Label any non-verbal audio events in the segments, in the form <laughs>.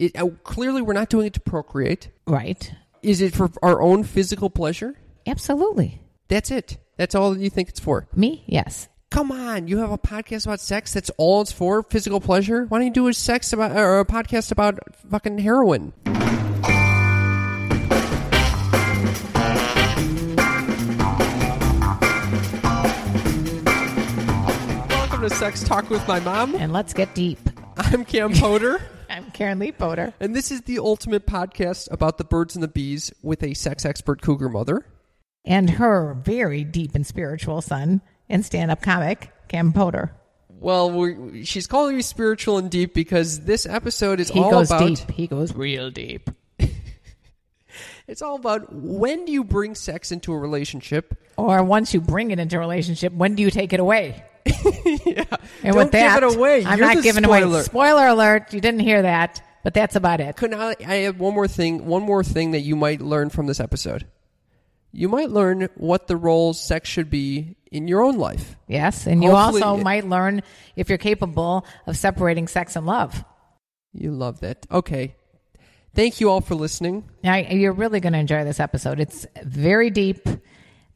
It, uh, clearly, we're not doing it to procreate. Right. Is it for our own physical pleasure? Absolutely. That's it. That's all you think it's for. Me? Yes. Come on, you have a podcast about sex. That's all it's for. Physical pleasure. Why don't you do a sex about or a podcast about fucking heroin? Welcome to Sex Talk with my mom. And let's get deep. I'm Cam Poder. <laughs> I'm Karen Leapoter. And this is the ultimate podcast about the birds and the bees with a sex expert cougar mother. And her very deep and spiritual son and stand up comic, Cam Poder. Well, she's calling me spiritual and deep because this episode is He all goes about deep. He goes real deep. <laughs> it's all about when do you bring sex into a relationship? Or once you bring it into a relationship, when do you take it away? <laughs> yeah. And Don't with that, give it away. I'm You're not giving spoiler. away. Spoiler alert! You didn't hear that, but that's about it. Could I, I have one more thing. One more thing that you might learn from this episode. You might learn what the role sex should be in your own life. Yes, and you also might learn if you're capable of separating sex and love. You love that. Okay. Thank you all for listening. Now, you're really going to enjoy this episode. It's very deep,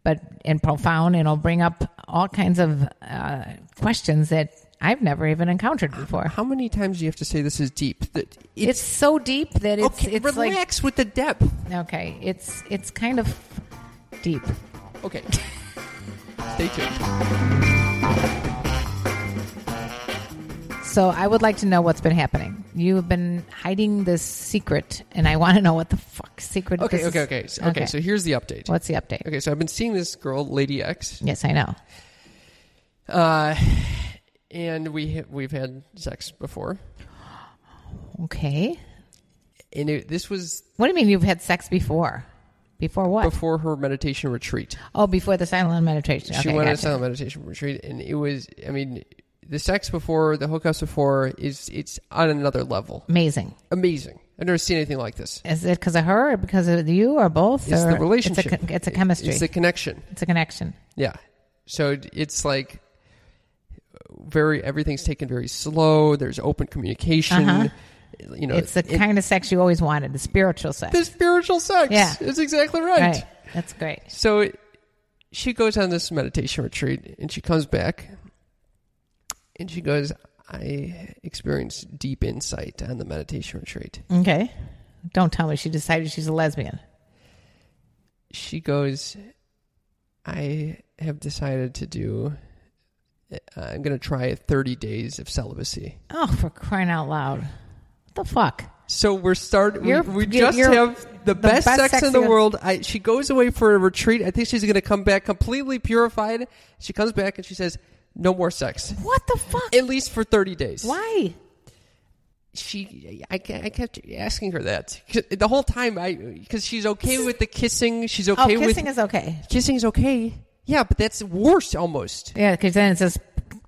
but and profound, and it'll bring up all kinds of uh, questions that I've never even encountered before. How many times do you have to say this is deep? That It's so deep that it's okay. it's like relax with the depth. okay, it's it's kind of deep. Okay. <laughs> Stay tuned. So I would like to know what's been happening. You have been hiding this secret, and I want to know what the fuck secret. Okay, okay, okay. So, okay, so here's the update. what's the update? Okay, so I've been seeing this girl, Lady X, Yes, I know. uh, and we we've had sex before, Okay. and it, this was What do you mean you've had sex before? Before what? before her meditation retreat. Oh, before the silent meditation. she Okay, went on a silent meditation retreat, and it was, I mean, the sex before, the hookups before is it's on another level. Amazing. Amazing. I've never seen anything like this. Is it because of her or because of you or both? It's or the relationship. It's a, it's a chemistry. It's the connection. it's a connection. Yeah. So it's like very everything's taken very slow. There's open communication. Uh-huh. You know, it's the it- kind of sex you always wanted, the spiritual sex. the spiritual sex. Yeah. It's exactly right. Right. That's great. So she goes on this meditation retreat and she comes back and she goes, I experienced deep insight on the meditation retreat. Okay. Don't tell me she decided she's a lesbian. She goes, I have decided to do, uh, I'm going to try 30 days of celibacy. Oh, for crying out loud. What the fuck? So we're start. We, You're- we just have the, the best, best sex, sex in the world. I, she goes away for a retreat. I think she's going to come back completely purified. She comes back and she says, "No more sex, What the fuck? at least for thirty days." Why? She, I, I kept asking her that the whole time. I because she's okay with the kissing. She's Oh, okay kissing with is okay. kissing is okay. Yeah, but that's worse almost. Yeah, because then it's just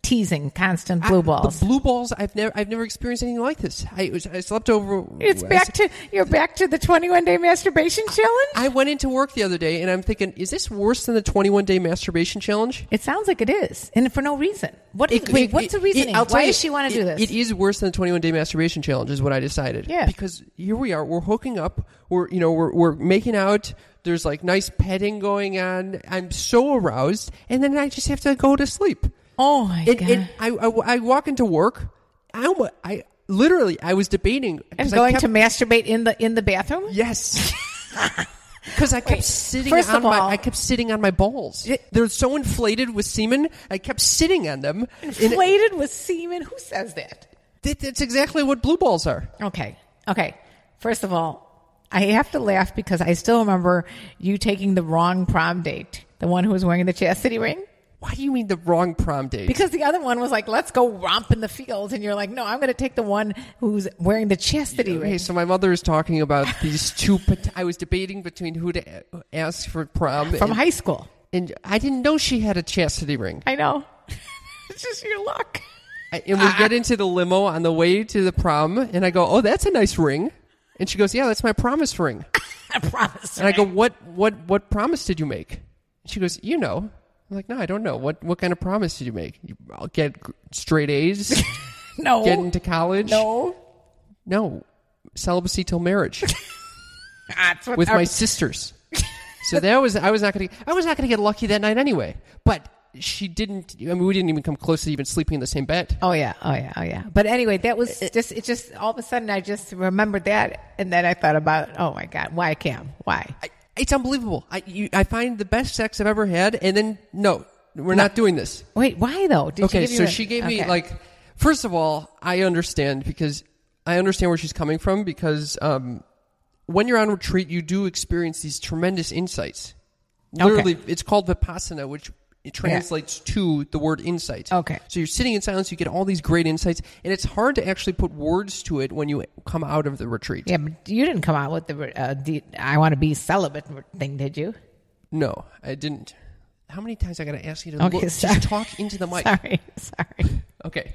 teasing, constant blue I- balls. the blue balls. I've never, I've never experienced anything like this. I, was, I slept over. it's back to you're back to the 21 day masturbation challenge. I went into work the other day and I'm thinking, is this worse than the 21 day masturbation challenge? It sounds like it is, and for no reason. What? It- wait, it- what's the it- reasoning? I'll Why you, does she want to do this? It is worse than the 21 day masturbation challenge, is what I decided. Yeah. Because here we are, we're hooking up, we're you know we're we're making out. There's like nice petting going on. I'm so aroused, and then I just have to go to sleep. Oh my And, god! and I, I I walk into work. I almost, I literally, I was debating. And 'cause I going kept- to masturbate in the in the bathroom? Yes. <laughs> Because I kept Wait, sitting first on of my, all- I kept sitting on my balls. They're so inflated with semen. I kept sitting on them. And Inflated with semen? Who says that? that- that's exactly what blue balls are. Okay. Okay. First of all, I have to laugh because I still remember you taking the wrong prom date. The one who was wearing the chastity ring? Why do you mean the wrong prom date? Because the other one was like, let's go romp in the field. And you're like, no, I'm going to take the one who's wearing the chastity Okay, ring. so my mother is talking about these two. I was debating between who to ask for prom. From and, high school. and I didn't know she had a chastity ring. I know. <laughs> it's just your luck. I- and we get <laughs> into the limo on the way to the prom, and I go, "Oh, that's a nice ring." And she goes, "Yeah, that's my promise ring." <laughs> I promise. And I go, "What what what promise did you make?" And she goes, "You know." I'm like, "No, I don't know. What what kind of promise did you make? You, I'll get straight A's, <laughs> no. get into college? no. no, celibacy till marriage <laughs> That's what with our- my sisters." <laughs> So that was I was not gonna I was not gonna get lucky that night anyway. But she didn't. I mean, we didn't even come close to even sleeping in the same bed. Oh yeah, oh yeah, oh yeah. But anyway, that was uh, just it. Just all of a sudden, I just remembered that, and then I thought about, oh my god, why Cam? Why? I, it's unbelievable. I you, I find the best sex I've ever had, and then no, we're not doing this. Wait, why though? Did okay, give you so a- she gave me like. First of all, I understand because I understand where she's coming from because um, when you're on retreat, you do experience these tremendous insights. Literally, it's called vipassana, which it translates to the word insight. Okay. So you're sitting in silence, you get all these great insights, and it's hard to actually put words to it when you come out of the retreat. Yeah, but you didn't come out with the uh, the I want to be celibate thing, did you? No, I didn't. How many times I got to ask you to Okay, look, just talk into the mic? <laughs> Sorry, sorry. Okay.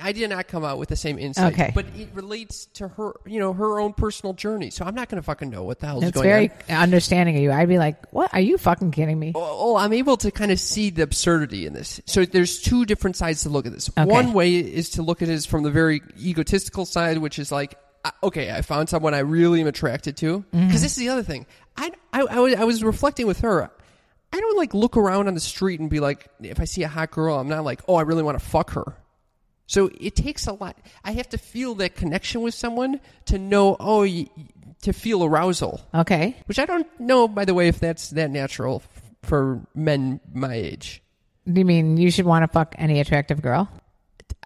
I did not come out with the same insight, Okay. but it relates to her, you know, her own personal journey. So I'm not going to fucking know what the hell's It's going very on. understanding of you. I'd be like, what? Are you fucking kidding me? Oh, I'm able to kind of see the absurdity in this. So there's two different sides to look at this. Okay. One way is to look at it from the very egotistical side, which is like, okay, I found someone I really am attracted to. Because Mm-hmm. this is the other thing. I, I, I, was, I was reflecting with her. I don't like look around on the street and be like, if I see a hot girl, I'm not like, oh, I really want to fuck her. So it takes a lot. I have to feel that connection with someone to know, oh, y- to feel arousal, Okay. which I don't know, by the way, if that's that natural f- for men my age. You mean you should want to fuck any attractive girl?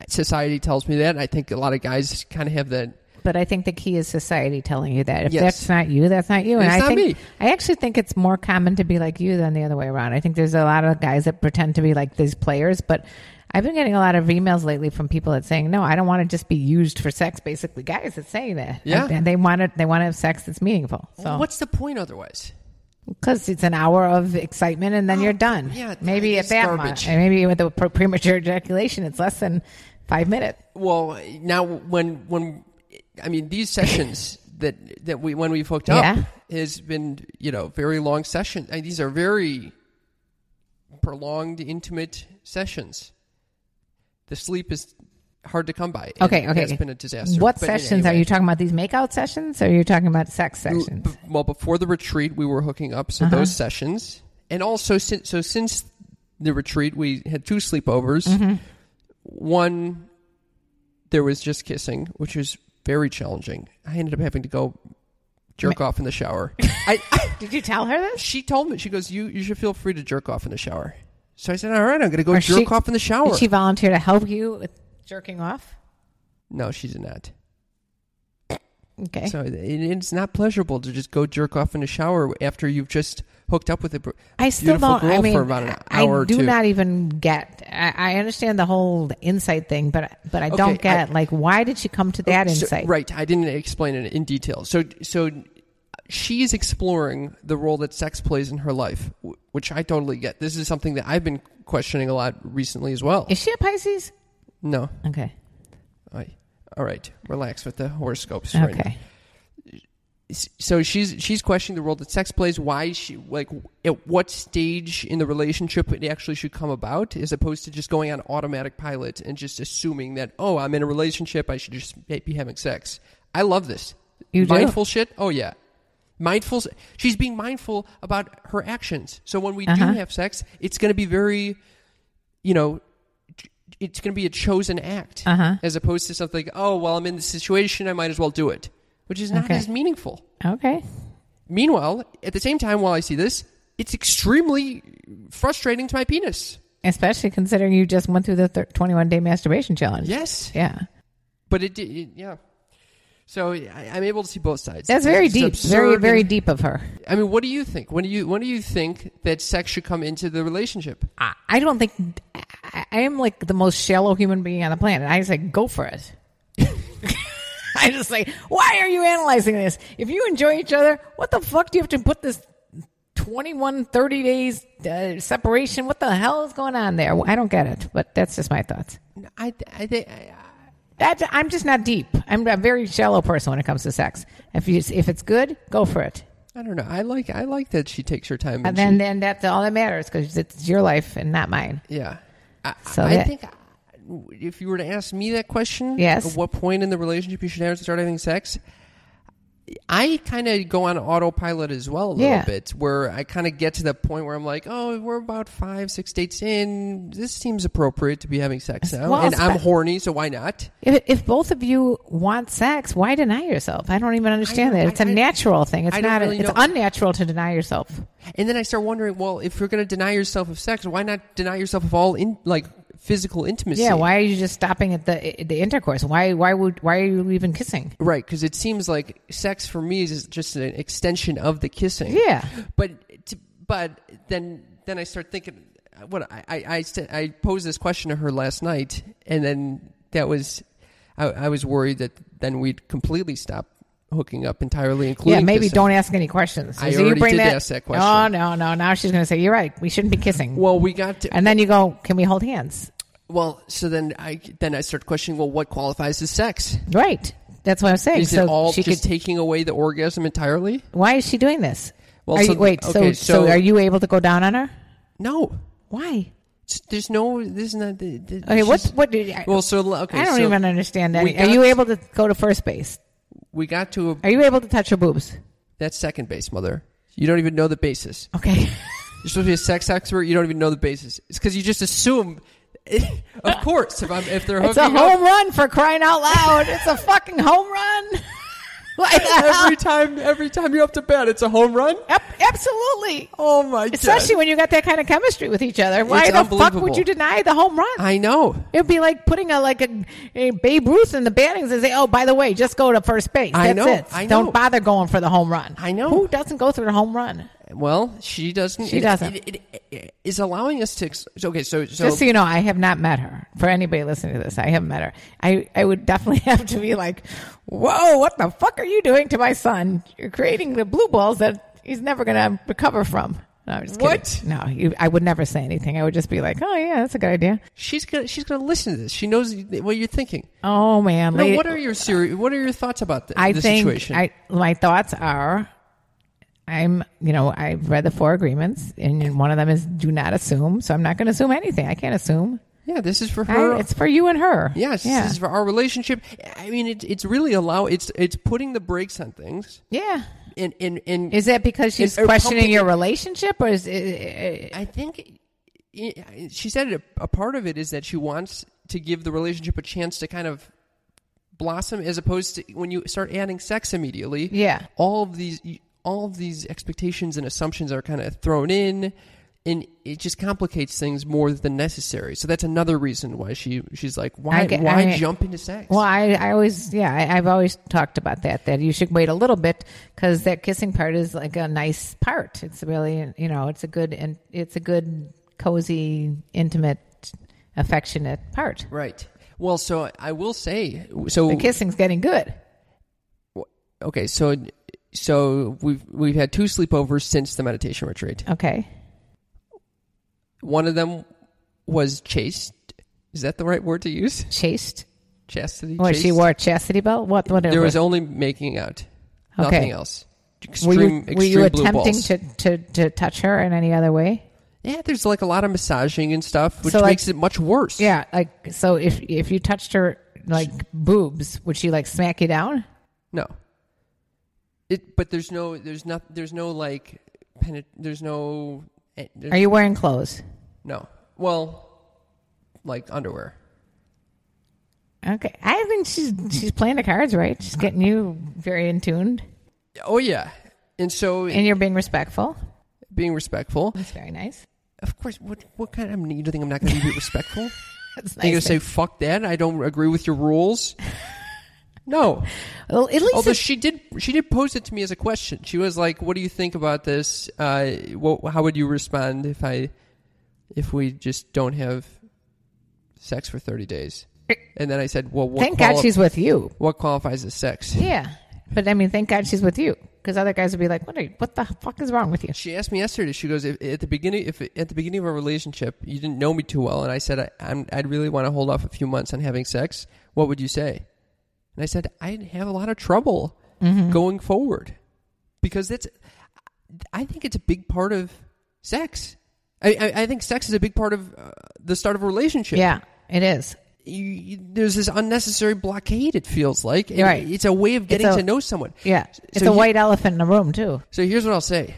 Society tells me that. I think a lot of guys kind of have that. But I think the key is society telling you that. If Yes. that's not you, that's not you. And It's I not think me. I actually think it's more common to be like you than the other way around. I think there's a lot of guys that pretend to be like these players, but I've been getting a lot of emails lately from people that saying, "No, I don't want to just be used for sex." Basically, guys that say that. Yeah. and they want to they want to have sex that's meaningful. So What's the point otherwise? because it's an hour of excitement and then you're oh, done. Oh, yeah, maybe it's at that much, and maybe with the premature ejaculation, it's less than five minutes. Well, now when when I mean these <laughs> sessions that that we when we've hooked Yeah. up has been you know very long sessions. And these are very prolonged, intimate sessions. The sleep is hard to come by. Okay, okay. It's been a disaster. What But sessions are you talking about? These makeout sessions, or are you talking about sex sessions? B- Well, before the retreat, we were hooking up, Uh-huh. so those sessions, and also since so since the retreat, we had two sleepovers. Mm-hmm. One, there was just kissing, which was very challenging. I ended up having to go jerk off in the shower. <laughs> I, Did you tell her this? she told me she goes, "You you should feel free to jerk off in the shower." So I said, "All right, I'm going to go Or jerk she- off in the shower." Did she volunteer to help you with jerking off? no, she did not. Okay. So it, it's not pleasurable to just go jerk off in the shower after you've just hooked up with a br- I still beautiful don't. girl I mean, for about an I hour or do two. not even get. I, I understand the whole insight thing, but but I Okay, don't get I- like why did she come to that So- insight? right. I didn't explain it in detail. So, so she's exploring the role that sex plays in her life, which I totally get. This is something that I've been questioning a lot recently as well. Is she a Pisces? No. Okay. All right. Relax with the horoscopes. Okay. S- So she's she's questioning the role that sex plays. Why she like at what stage in the relationship it actually should come about, as opposed to just going on automatic pilot and just assuming that oh I'm in a relationship I should just be having sex. I love this. You do? mindful shit. Oh yeah, mindful. She's being mindful about her actions. So when we Uh-huh. do have sex, it's going to be very, you know, it's going to be a chosen act Uh-huh. as opposed to something. Oh well, I'm in this situation. I might as well do it, which is not Okay. as meaningful. Okay. Meanwhile, at the same time, while I see this, it's extremely frustrating to my penis. Especially considering you just went through the thir- 21 day masturbation challenge. Yes, Yeah. but it, it yeah. So I, I'm able to see both sides. That's very It's deep. Very, very and- deep of her. I mean, what do you think? When do you when do you think that sex should come into the relationship? I, I don't think I, I am like the most shallow human being on the planet. I just say go for it. <laughs> I just say, why are you analyzing this? If you enjoy each other, what the fuck do you have to put this 21, 30 days uh, separation? What the hell is going on there? I don't get it, but that's just my thoughts. I I think I'm just not deep. I'm a very shallow person when it comes to sex. If you if it's good, go for it. I don't know. I like I like that she takes her time. And And then she- then that's all that matters because it's your life and not mine. yeah. I, So I that- think if you were to ask me that question, Yes. at what point in the relationship you should have to start having sex, I kind of go on autopilot as well a little Yeah. bit, where I kind of get to the point where I'm like, oh, we're about five, six dates in. This seems appropriate to be having sex now, Well, and I'm horny, so why not? If, if both of you want sex, why deny yourself? I don't even understand I- that. It's a I- I- natural thing. It's not. really it's know. unnatural to deny yourself. And then I start wondering, well, if you're going to deny yourself of sex, why not deny yourself of all in like physical intimacy? Yeah. Why are you just stopping at the the intercourse? Why why would why are you even kissing? Right, because it seems like sex for me is just an extension of the kissing. Yeah. But but then then I start thinking, what I I I, I posed this question to her last night, and then that was I, I was worried that then we'd completely stop hooking up entirely, including yeah. Maybe kissing. don't ask any questions. I So you already bring did that, ask that oh, question. Oh no no. Now she's going to say you're right. We shouldn't be kissing. Well, we got to and then you go, can we hold hands? well. So then I then I start questioning, well, what qualifies as sex? Right. That's what I'm saying. Is so it all she just could. taking away the orgasm entirely? why is she doing this? Well, so- you, wait. okay, so, so are you able to go down on her? No. Why? There's no. This is not. the- the- Okay. What? What? Did, I, Well, so okay. I don't so even understand that. we Are you able to go to first base? We got to a, Are you able to touch her boobs? that's second base, mother. You don't even know the basis. Okay. <laughs> You're supposed to be a sex expert. You don't even know the basis. It's because you just assume. <laughs> of course, if I'm if they're hooked up. It's hooking a home up run for crying out loud. It's a fucking home run. <laughs> <laughs> Every time, every time you're up to bat, it's a home run. Yep, absolutely. Oh my god! Especially when you got that kind of chemistry with each other. Why It's the fuck unbelievable. would you deny the home run? I know. It'd be like putting a like a, a Babe Ruth in the battings and say, "Oh, by the way, just go to first base. I That's know, it. I know. Don't bother going for the home run." I know. Who doesn't go through the home run? Well, she doesn't. She it- doesn't. It, it, it is allowing us to. Okay, so so Just so you know, I have not met her. For anybody listening to this, I haven't met her. I, I would definitely <laughs> have to be like, whoa, what the fuck are you doing to my son? You're creating the blue balls that he's never going to recover from. No, I'm just kidding. What? No, you, I would never say anything. I would just be like, oh, yeah, that's a good idea. she's gonna she's gonna listen to this. She knows what you're thinking. Oh, man. No, what are your seri- What are your thoughts about the, I the think situation? I, my thoughts are I'm, you know, I've read the four agreements, and one of them is do not assume. So I'm not going to assume anything. I can't assume. yeah, this is for her. I, it's for you and her. Yes, Yeah. this is for our relationship. I mean, it, it's really allow it's it's putting the brakes on things. yeah. And and and Is that because she's or questioning your relationship, or is it, uh, I think she said a, a part of it is that she wants to give the relationship a chance to kind of blossom, as opposed to when you start adding sex immediately. Yeah. all of these all of these expectations and assumptions are kind of thrown in. And it just complicates things more than necessary. So that's another reason why she she's like, why get- why I- jump into sex? Well, I, I always, yeah, I, I've always talked about that, that you should wait a little bit because that kissing part is like a nice part. It's really, you know, it's a good, and it's a good, cozy, intimate, affectionate part. Right. Well, so I will say, so The kissing's getting good. okay, so so we've we've had two sleepovers since the meditation retreat. Okay. One of them was chaste. Is that the right word to use? Chaste. Chastity. What, she wore a chastity belt? What, whatever. There was only making out, Okay. nothing else. were Extreme, you, were you attempting to, to, to touch her in any other way? Yeah, there's like a lot of massaging and stuff, which So, like- makes it much worse. Yeah, like so. If if you touched her like boobs, would she like smack you down? No. It, but there's no, there's not, there's no like, penet- there's no. eh, there's- Are you wearing clothes? No. Well, like underwear. Okay, I think she's she's playing the cards right. She's getting you very in tuned, Oh yeah, and so and you're being respectful. being respectful. That's very nice. Of course, what what kind of you think I'm not going to be <laughs> respectful? That's Are you going to say fuck that? I don't agree with your rules. <laughs> No. well, at least Although she did, she did pose it to me as a question. She was like, "What do you think about this? Uh, what, how would you respond if I, if we just don't have sex for thirty days?" And then I said, "Well, what, thank God she's with you. what qualifies as sex?" Yeah, but I mean, thank God she's with you because other guys would be like, "What? Are you, what the fuck is wrong with you?" She asked me yesterday. She goes, "At the beginning, if at the beginning of our relationship, you didn't know me too well, and I said I, I'm, I'd really want to hold off a few months on having sex, what would you say?" And I said, "I'd have a lot of trouble going forward because that's. I think it's a big part of sex. I, I, I think sex is a big part of uh, the start of a relationship. Yeah, it is. You, you, there's this unnecessary blockade. It feels like And Right. It's a way of getting a- to know someone. Yeah, it's So a you- white elephant in the room too. So here's what I'll say.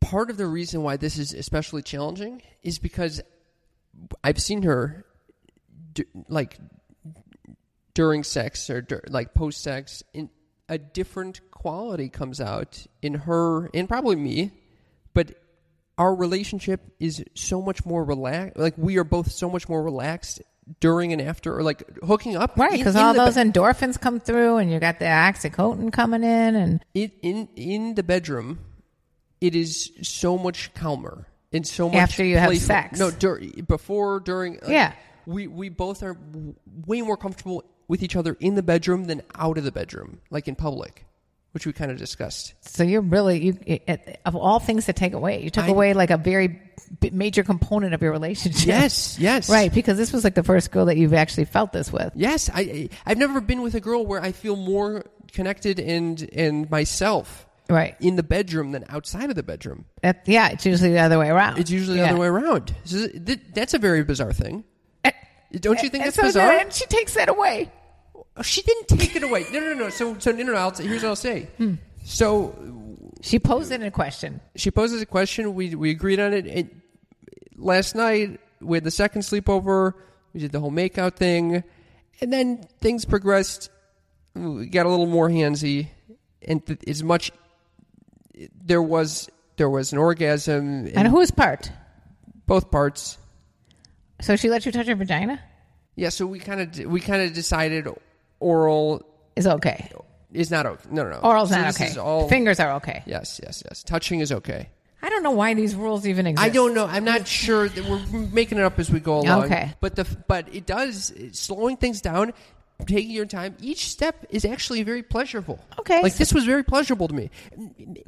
Part of the reason why this is especially challenging is because I've seen her, d- like during sex or dur- like post sex, a different quality comes out in her and probably me, but our relationship is so much more relaxed. Like we are both so much more relaxed during and after, or like hooking up, Right, because all those be- endorphins come through, and you got the oxytocin coming in, and in in in the bedroom, it is so much calmer and so much After you have sex. No, dur- before, during. like, Yeah. we we both are w- way more comfortable with each other in the bedroom than out of the bedroom, like in public, which we kind of discussed. so you're really you it, of all things to take away, you took I- away like a very major component of your relationship. Yes, yes, <laughs> right, because this was like the first girl that you've actually felt this with. Yes, I I've never been with a girl where I feel more connected and and myself Right. in the bedroom than outside of the bedroom. That, yeah, it's usually the other way around. It's usually Yeah. the other way around. So th- that's a very bizarre thing. Eh, Don't you think and that's so bizarre? then she takes that away. Oh, she didn't take it away. No, no, no. So, so no, no. I'll, here's what I'll say. Hmm. So She posed it in a question. she poses a question. We we agreed on it. And last night we had the second sleepover. We did the whole makeout thing, and then things progressed. We got a little more handsy, and th- as much there was there was an orgasm in And whose part? both parts. So she let you touch her vagina? Yeah. So we kind of we kind of decided oral Is okay. is not okay. No, no, no. Oral's So not this okay. is all- Fingers are okay. Yes, yes, yes. Touching is okay. I don't know why these rules even exist. I don't know. I'm not sure that we're making it up as we go along. Okay. But the but it does slowing things down, taking your time. Each step is actually very pleasurable. Okay. Like this was very pleasurable to me.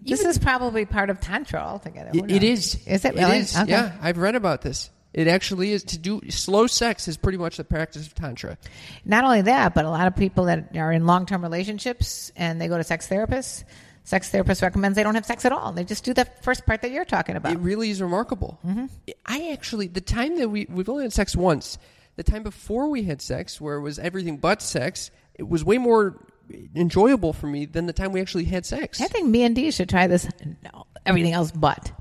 This is probably part of tantra altogether. Who it, it knows? is. Is it really? It is. Okay. Yeah, I've read about this. It actually is to do slow sex is pretty much the practice of tantra. Not only that, but a lot of people that are in long term relationships and they go to sex therapists, sex therapist recommends they don't have sex at all. They just do the first part that you're talking about. It really is remarkable. Mm-hmm. I actually, the time that we, we've only had sex once, the time before we had sex, where it was everything but sex, it was way more enjoyable for me than the time we actually had sex. I think me and Dee should try this. No, everything else but.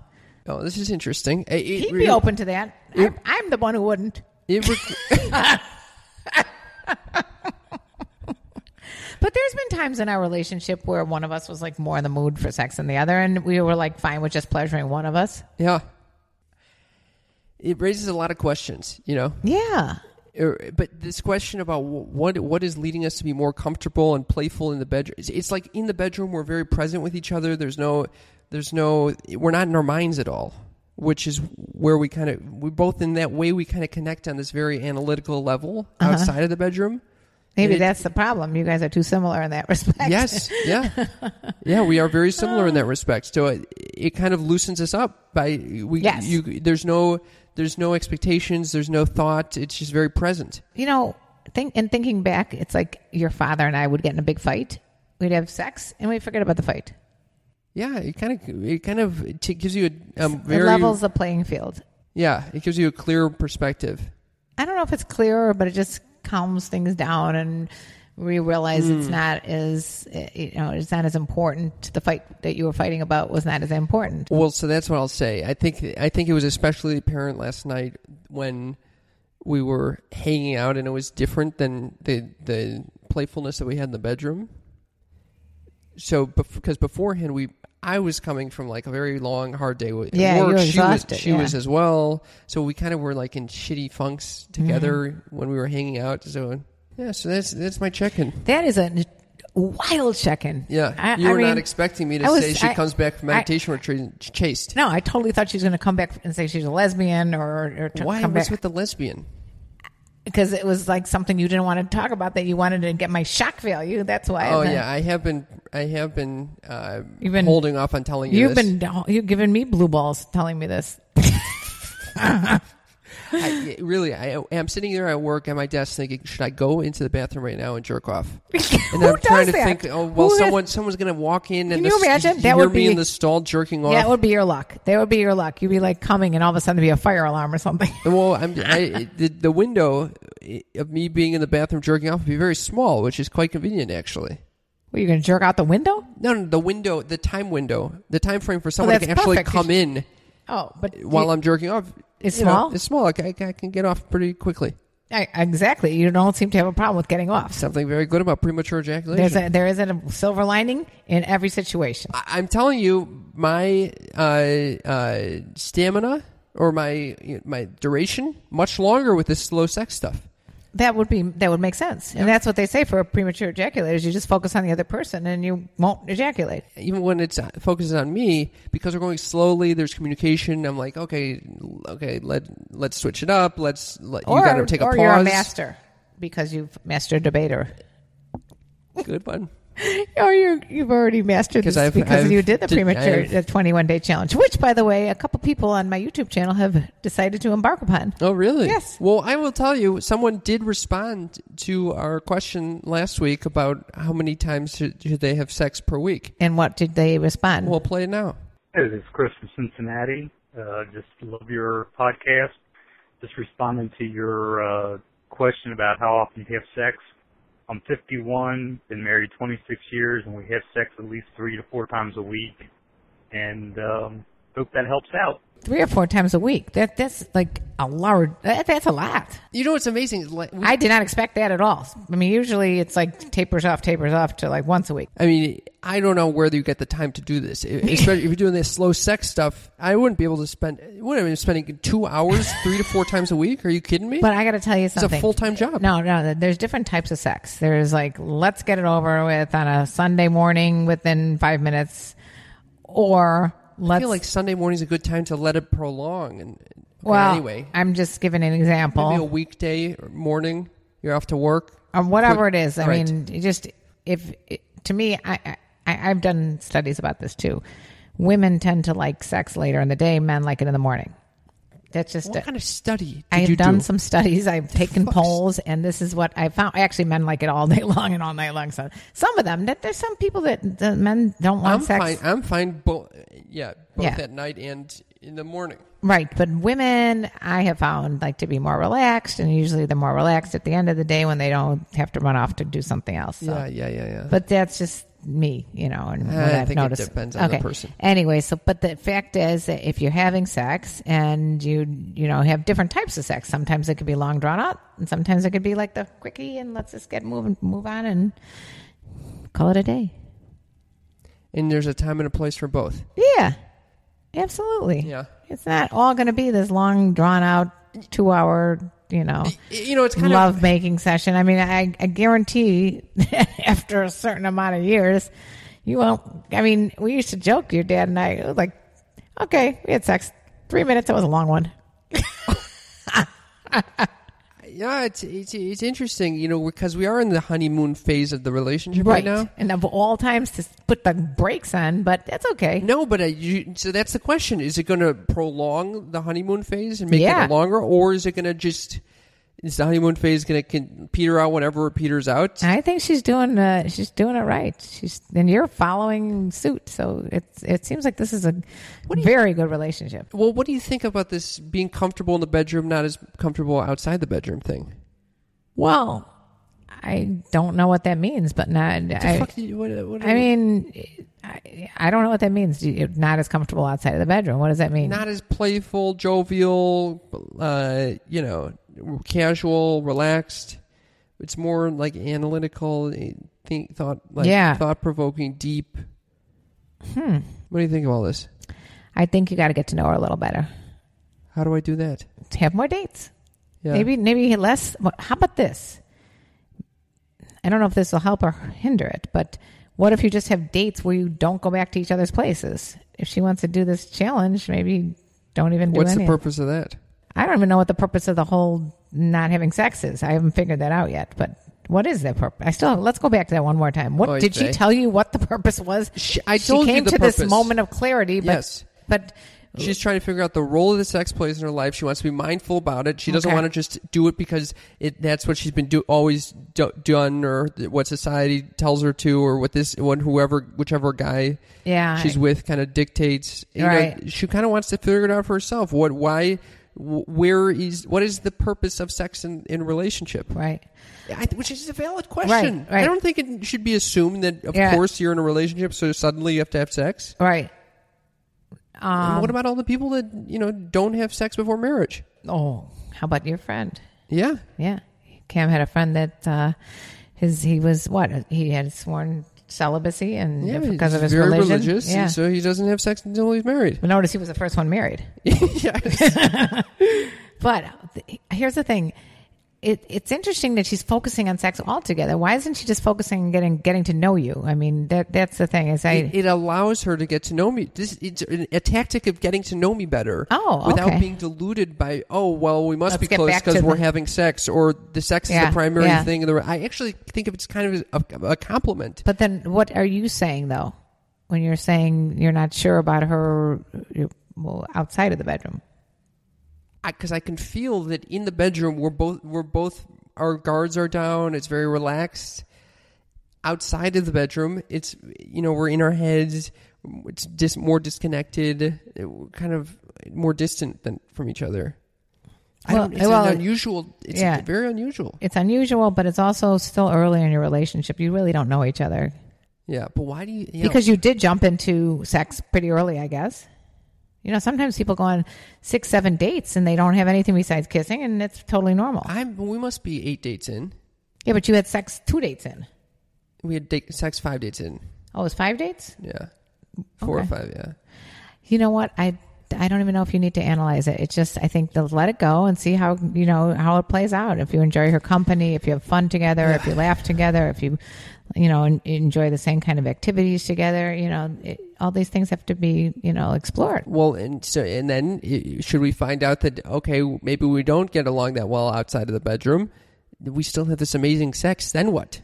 Oh, this is interesting. It, it He'd re- be open to that. It- I'm, I'm the one who wouldn't. Re- <laughs> But there's been times in our relationship where one of us was like more in the mood for sex than the other, and we were like fine with just pleasuring one of us. yeah. It raises a lot of questions, you know. Yeah. Er, But this question about what what is leading us to be more comfortable and playful in the bedroom? It's like in the bedroom we're very present with each other. There's no, there's no, we're not in our minds at all, which is where we kind of we both in that way we kind of connect on this very analytical level uh-huh. outside of the bedroom. Maybe It- that's the problem. You guys are too similar in that respect. Yes, yeah, <laughs> yeah. We are very similar in that oh. respect. So it, it kind of loosens us up by we. Yes. You, there's no there's no expectations. There's no thought. It's just very present. You know, think and thinking back, it's like your father and I would get in a big fight. We'd have sex and we'd forget about the fight. Yeah, it kind of it kind of it t- gives you a um, it very levels the playing field. yeah. It gives you a clear perspective. I don't know if it's clearer, but it just calms things down and we realize it's Hmm. not as eh, you know it's not as important. The fight that you were fighting about was not as important. Well, so that's what I'll say. I think I think it was especially apparent last night when we were hanging out and it was different than the the playfulness that we had in the bedroom. So, because beforehand we, I was coming from like a very long, hard day with Yeah, work. she was, she yeah. was as well. So we kind of were like in shitty funks together Mm-hmm. when we were hanging out. So yeah, so that's that's my check-in. That is a wild check-in. Yeah, I, you I were mean, not expecting me to was- say she I- comes back from I- meditation retreat and chased. No, I totally thought she was going to come back and say she's a lesbian or, or Why? come What's back with the lesbian? Because it was like something you didn't want to talk about that you wanted to get my shock value. That's why. Oh yeah, I have been. I have been, uh, You've been- holding off on telling you. You've this. been you've given me blue balls telling me this. <laughs> <laughs> I, really, I am sitting there at work at my desk thinking, should I go into the bathroom right now and jerk off? <laughs> And Who I'm trying does to that? think, oh well, Who has- someone someone's going to walk in and Can the, you s- imagine? That would me be- in the stall jerking off. That would be your luck. That would be your luck. You'd be like coming, and all of a sudden there'd be a fire alarm or something. <laughs> well, I'm, I, the, the window eh, of me being in the bathroom jerking off would be very small, which is quite convenient actually. Were you going to jerk out the window? No, no, the window, the time window, the time frame for oh, someone that's to actually perfect. come in Oh, but while you- I'm jerking off. It's you know, small? it's small. I, I can get off pretty quickly. I, exactly. You don't seem to have a problem with getting off. Something very good about premature ejaculation. There's a there is a silver lining in every situation. I- I'm telling you, my uh, uh, stamina or my my duration much longer with this slow sex stuff. That would be that would make sense, and that's what they say for a premature ejaculator. You just focus on the other person, and you won't ejaculate. Even when it's uh, focuses on me, because we're going slowly. There's communication. I'm like, okay, okay, let let's switch it up. Let's let, you got to take a or pause. you're a master because you've mastered debater. Good one. Or you you've already mastered this I've- because I've you did the did- premature I've- 21 day challenge, which by the way, a couple people on my YouTube channel have decided to embark upon. Oh, really? Yes. Well, I will tell you, someone did respond to our question last week about how many times should, should they have sex per week. And what did they respond? We'll play it now. Hey, this is Chris from Cincinnati. Uh, just love your podcast. Just responding to your uh, question about how often you have sex. I'm 51, been married 26 years, and we have sex at least three to four times a week. And um, hope that helps out. Three or four times a week. That that's like a large. That, that's a lot. You know what's amazing? like, we- I did not expect that at all. I mean, usually it's like tapers off, tapers off to like once a week. I mean, I don't know whether you get the time to do this. Especially if you're doing this slow sex stuff, I wouldn't be able to spend. What am I spending two hours, three to four times a week? Are you kidding me? But I got to tell you something. it's a full time job. No, no. There's different types of sex. There's like let's get it over with on a Sunday morning within five minutes, or I let's. feel like Sunday morning's a good time to let it prolong. And okay, well, anyway, I'm just giving an example. maybe a weekday morning, you're off to work. or whatever Quick- it is. I right. mean, just if to me, I, I I've done studies about this too. Women tend to like sex later in the day. Men like it in the morning. That's just. What kind of study did I you have done do? some studies. I've <laughs> taken polls, and this is what I found. Actually, men like it all day <laughs> long and all night long. So some of them, that there's some people that the men don't want sex. I'm sex, fine. I'm fine. Both, yeah, both Yeah. at night and in the morning. right? But women, I have found like to be more relaxed, and usually they're more relaxed at the end of the day when they don't have to run off to do something else. So. Yeah, yeah, yeah, yeah. But that's just me, you know, and what I I've think it noticed. depends on the okay. person. Anyway, so but the fact is that if you're having sex and you you know have different types of sex, sometimes it could be long drawn out, and sometimes it could be like the quickie and let's just get moving, move on, and call it a day. and there's a time and a place for both. Yeah, absolutely. Yeah. it's not all going to be this long drawn out two hour, you know. You know, it's kind of love of making session. I mean, I, I guarantee <laughs> after a certain amount of years, you won't. I mean, we used to joke, your dad and I, it was like, okay, we had sex. Three minutes, that was a long one. <laughs> <laughs> yeah. It's it's it's interesting, you know, because we are in the honeymoon phase of the relationship right, now. And of all times to put the brakes on, but that's okay. No, but uh, you, so that's the question: Is it going to prolong the honeymoon phase and make Yeah. it longer, or is it going to just is the honeymoon phase going to peter out whenever it peters out? I think she's doing uh, she's doing it right. She's and you're following suit, so it's it seems like this is a very good relationship. Well, what do you think about this being comfortable in the bedroom, not as comfortable outside the bedroom thing? Well, I don't know what that means, but not. I, you- what- what- I mean, I, I don't know what that means. Not as comfortable outside of the bedroom. What does that mean? not as playful, jovial, uh, you know, casual, relaxed. It's more like analytical, think thought, like Yeah. thought provoking, deep. Hmm. What do you think of all this? I think you got to get to know her a little better. How do I do that? Have more dates. Yeah. Maybe maybe less. How about this? I don't know if this will help or hinder it, but what if you just have dates where you don't go back to each other's places? If she wants to do this challenge, maybe don't even do What's the purpose of that? I don't even know what the purpose of the whole not having sex is. I haven't figured that out yet. But what is the purpose? I still let's go back to that one more time. What Oy did she tell you? What the purpose was? She- I she told you came to this moment of clarity. But, Yes. but She's trying to figure out the role of the sex plays in her life. She wants to be mindful about it. She doesn't Okay. want to just do it because it that's what she's been do, always do, done or what society tells her to or what this one whoever whichever guy yeah, she's with kind of dictates. You know, Right. she kind of wants to figure it out for herself. What why wh- where is what is the purpose of sex in in relationship? right. I, which is a valid question. Right, right. I don't think it should be assumed that of Yeah. course you're in a relationship so suddenly you have to have sex. Right. Um, what about all the people that you know don't have sex before marriage? Oh, how about your friend? Yeah. Yeah, Cam had a friend that uh, his he was what he had sworn celibacy and Yeah, because of his very religion. religious, yeah. so he doesn't have sex until he's married. But notice he was the first one married. <laughs> yes. <laughs> But uh, th- here's the thing. It, it's interesting that she's focusing on sex altogether. Why isn't she just focusing on getting getting to know you? I mean, that that's the thing. Is I it, it allows her to get to know me. This it's a tactic of getting to know me better. Oh, without okay. being deluded by oh well we must Let's be close because we're the- having sex or the sex is the primary yeah. thing. In the, I actually think of it's kind of a, a compliment. But then, what are you saying though? When you're saying you're not sure about her outside of the bedroom, because I, can feel that in the bedroom we're both we're both our guards are down. It's very relaxed. Outside of the bedroom, it's you know we're in our heads. It's dis- more disconnected, kind of more distant than from each other. I Well, it's well, unusual. It's yeah. very unusual. it's unusual, but it's also still early in your relationship. You really don't know each other Yeah, but why do you? you know, because you did jump into sex pretty early, I guess. You know, sometimes people go on six, seven dates and they don't have anything besides kissing, and it's totally normal. I'm. We must be eight dates in. yeah, but you had sex two dates in. We had date, sex five dates in. Oh, it was five dates. Yeah, four or five. Yeah. You know what? I I don't even know if you need to analyze it. It's just I think to let it go and see how you know how it plays out. If you enjoy her company, if you have fun together, if you laugh together, if you you know enjoy the same kind of activities together, you know, it, all these things have to be you know explored. Well, and so and then should we find out that okay, maybe we don't get along that well outside of the bedroom, we still have this amazing sex. Then what?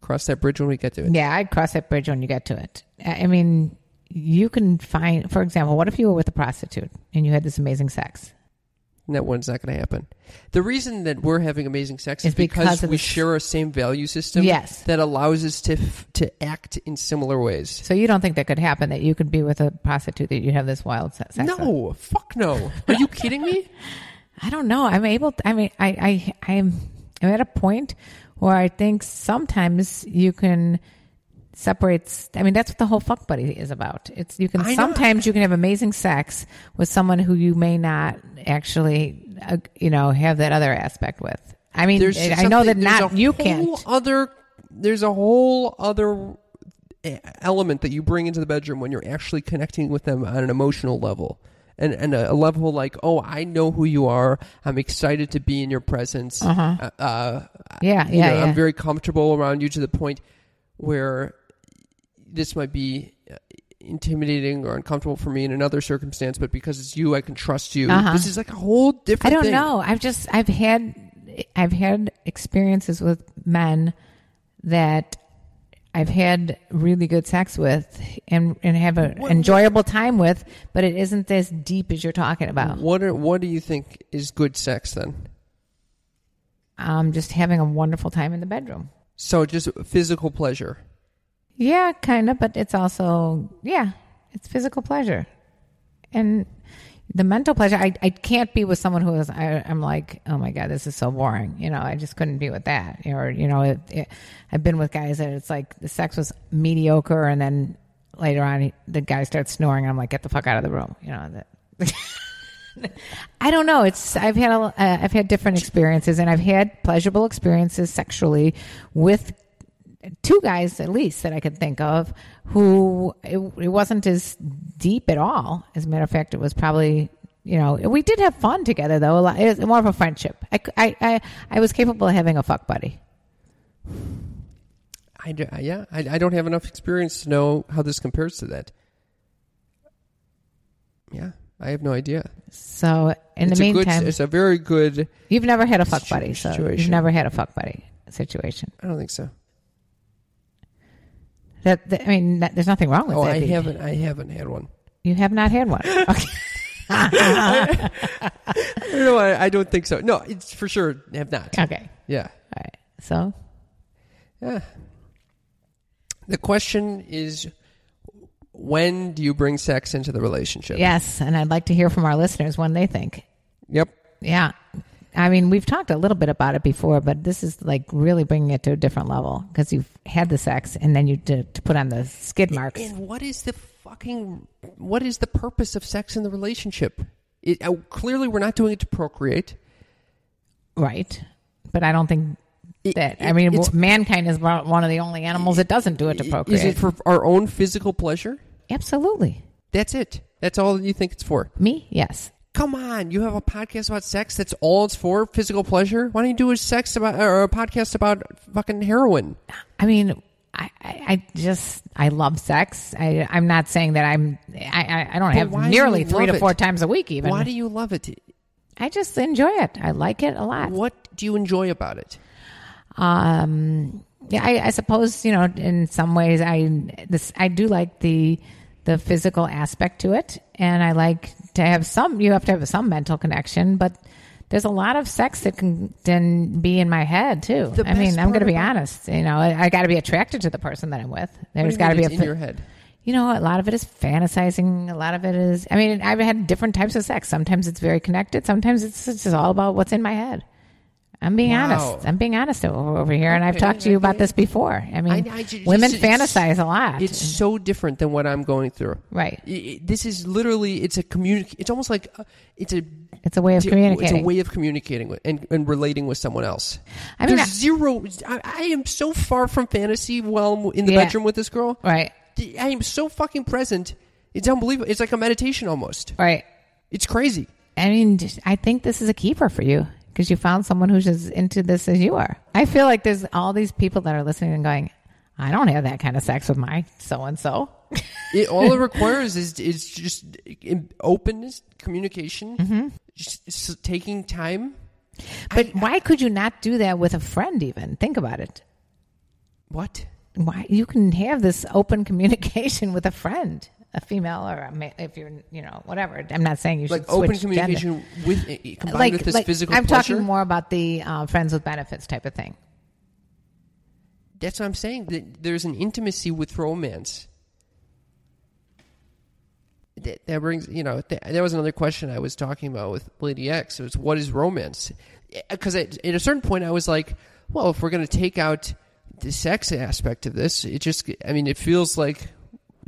Cross that bridge when we get to it. Yeah, I'd cross that bridge when you get to it. I I mean, you can find, for example, what if you were with a prostitute and you had this amazing sex? And that one's not going to happen. The reason that we're having amazing sex is It's because because, of we the share a same value system. Yes. that allows us to f- to act in similar ways. So you don't think that could happen that you could be with a prostitute that you have this wild se- sex? with? No, fuck no. Are you kidding me? <laughs> I don't know. I'm able. To, I mean, I, I, I'm, I'm at a point where I think sometimes you can separate. I mean, that's what the whole fuck buddy is about. It's you can I know. sometimes you can have amazing sex with someone who you may not actually, uh, you know, have that other aspect with. I mean, There's I know that not a you whole can't. Other there's a whole other e- element that you bring into the bedroom when you're actually connecting with them on an emotional level. And, and a, a level like, oh, I know who you are. I'm excited to be in your presence. Uh-huh. Uh, Yeah, you yeah, know, yeah. I'm very comfortable around you to the point where this might be uh, intimidating or uncomfortable for me in another circumstance, but because it's you, I can trust you. Uh-huh. This is like a whole different. I don't thing. know. I've just I've had I've had experiences with men that I've had really good sex with and and have an enjoyable time with, but it isn't as deep as you're talking about. What are, what do you think is good sex then? Um, just having a wonderful time in the bedroom. So just physical pleasure. Yeah, kind of, but it's also yeah, it's physical pleasure, and the mental pleasure. I I can't be with someone who is. I, I'm like, oh my god, this is so boring. You know, I just couldn't be with that. Or you know, it, it, I've been with guys that it's like the sex was mediocre, and then later on the guy starts snoring. And I'm like, get the fuck out of the room. You know that. <laughs> I don't know. It's I've had a, uh, I've had different experiences, and I've had pleasurable experiences sexually with two guys at least that I could think of who it, it wasn't as deep at all. As a matter of fact, it was probably you know we did have fun together though. A lot, it was more of a friendship. I, I, I, I was capable of having a fuck buddy. I do, uh, yeah, I, I don't have enough experience to know how this compares to that. Yeah, I have no idea. So in it's the a good, meantime, it's a very good. you've never had a fuck buddy, so you've never had a fuck buddy situation. I don't think so. That, that- I mean, that, there's nothing wrong with Oh, that. I haven't. I haven't had one. You have not had one. <laughs> Okay. No, I, I don't think so. No, it's for sure have not. okay. Yeah, All right. So yeah. The question is, when do you bring sex into the relationship? yes, and I'd like to hear from our listeners when they think. Yep. Yeah. I mean, we've talked a little bit about it before, but this is like really bringing it to a different level because you've had the sex and then you to, to put on the skid marks. And what is the fucking what is the purpose of sex in the relationship? It, uh, clearly, we're not doing it to procreate. Right. But I don't think It- that, I mean, it's- mankind is one of the only animals that doesn't do it to procreate. Is it for our own physical pleasure? Absolutely. That's it. That's all you think it's for. Me? Yes. Come on, you have a podcast about sex. That's all it's for. Physical pleasure. Why don't you do a sex about or a podcast about fucking heroin? I mean, I, I, just I love sex. I, I'm not saying that I'm. I, I, don't have why do nearly three to love four it? times a week. Even Why do you love it? I just enjoy it. I like it a lot. What do you enjoy about it? Um, yeah, I, I suppose you know in some ways I this I do like the the physical aspect to it, and I like to have some. You have to have some mental connection, but. There's a lot of sex that can then be in my head too. The I mean, I'm going to be honest. You know, I, I got to be attracted to the person that I'm with. there's got to be a in your head. you know, a lot of it is fantasizing. A lot of it is, I mean, I've had different types of sex. Sometimes it's very connected. Sometimes it's, it's just all about what's in my head. I'm being Wow. honest. I'm being honest over, over here. And I've talked to you about this before. I mean, I- I ju- women it's- fantasize a lot. It's so different than what I'm going through. right. I- I- This is literally it's a communic. It's almost like uh, it's a It's a way of It's communicating. a way of communicating with, and, and relating with someone else. I mean, There's I- zero. I, I am so far from fantasy while I'm in the Yeah. bedroom with this girl. right. I am so fucking present. It's unbelievable. It's like a meditation almost. Right. It's crazy. I mean, I think this is a keeper for you because you found someone who's as into this as you are. I feel like there's all these people that are listening and going, I don't have that kind of sex with my so and so. All it <laughs> requires is is just openness, communication, Mm-hmm. just taking time. But why could you not do that with a friend? Even think about it. What? Why you can have this open <laughs> communication with a friend, a female or a ma- if you're you know whatever. I'm not saying you should Like open switch gender. communication with eh, combined Like, with this like physical I'm pleasure. talking more about the uh, friends with benefits type of thing. That's what I'm saying. There's an intimacy with romance. That, that brings, you know, that, that was another question I was talking about with Lady X. It was, what is romance? Because at, at a certain point, I was like, well, if we're going to take out the sex aspect of this, it just, I mean, it feels like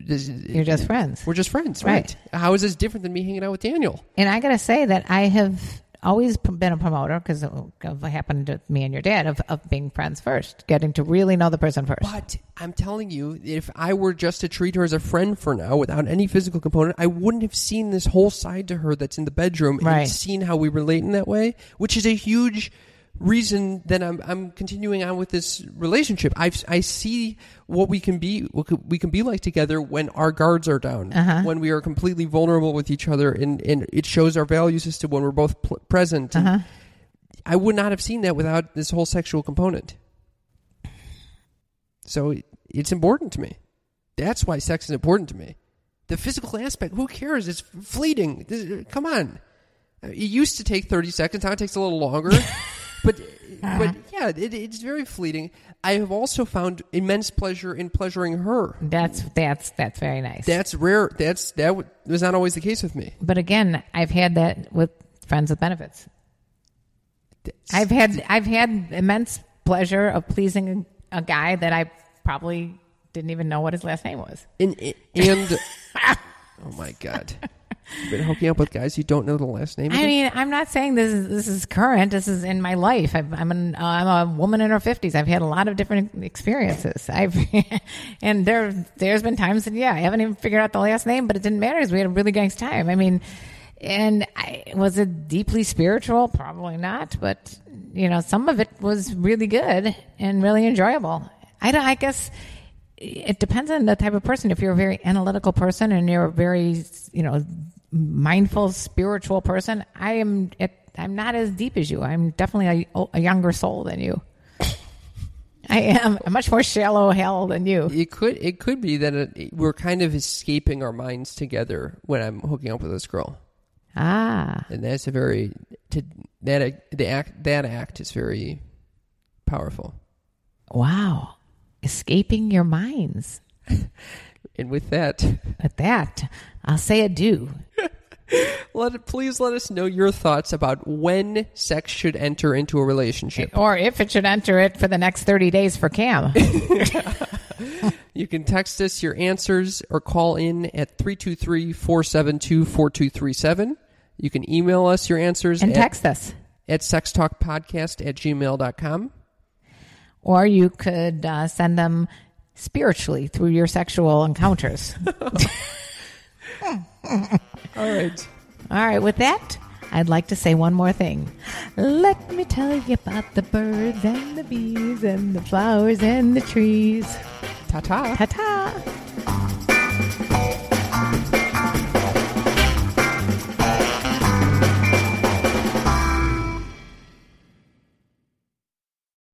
You're just friends. we're just friends, right? Right. How is this different than me hanging out with Daniel? And I gotta say that I have always been a promoter because of what happened to me and your dad of, of being friends first, getting to really know the person first. But I'm telling you, if I were just to treat her as a friend for now, without any physical component, I wouldn't have seen this whole side to her that's in the bedroom Right. and seen how we relate in that way, which is a huge reason that I'm I'm continuing on with this relationship. I I see what we can be what we can be like together when our guards are down, Uh-huh. when we are completely vulnerable with each other, and and it shows our value system when we're both pl- present. Uh-huh. I would not have seen that without this whole sexual component. So it, it's important to me. That's why sex is important to me. The physical aspect, who cares? It's fleeting. This- come on. It used to take 30 seconds. Now it takes a little longer. <laughs> but uh-huh. but yeah, it, it's very fleeting. I have also found immense pleasure in pleasuring her. That's that's that's very nice. That's rare. That's that w- was not always the case with me. but again, I've had that with friends with benefits. I've had I've had immense pleasure of pleasing a, a guy that I probably didn't even know what his last name was. And and <laughs> oh my god. You've been hooking up with guys you don't know the last name. I mean, I'm not saying this is this is current. This is in my life. I've, I'm an, uh, I'm a woman in her 50s. I've had a lot of different experiences. I've <laughs> and there there's been times that yeah, I haven't even figured out the last name, but it didn't matter because we had a really nice time. I mean, and I, was it deeply spiritual? Probably not, but you know, some of it was really good and really enjoyable. I don't. I guess it depends on the type of person. If you're a very analytical person and you're a very, you know, mindful, spiritual person, I am. I'm not as deep as you. I'm definitely a, a younger soul than you. <laughs> I am a much more shallow hell than you. it could it could be that it, we're kind of escaping our minds together when I'm hooking up with this girl, Ah, and that's a very to that the act that act is very powerful. wow. Escaping your minds. <laughs> And with that, With that, I'll say adieu. <laughs> let please let us know your thoughts about when sex should enter into a relationship. Or if it should enter it for the next 30 days for Cam. <laughs> You can text us your answers or call in at 323-472-4237. You can email us your answers and at, text us. at sextalkpodcast at gmail.com. Or you could uh, send them spiritually through your sexual encounters. <laughs> <laughs> All right. All right, with that, I'd like to say one more thing. Let me tell you about the birds and the bees and the flowers and the trees. Ta-ta. Ta ta.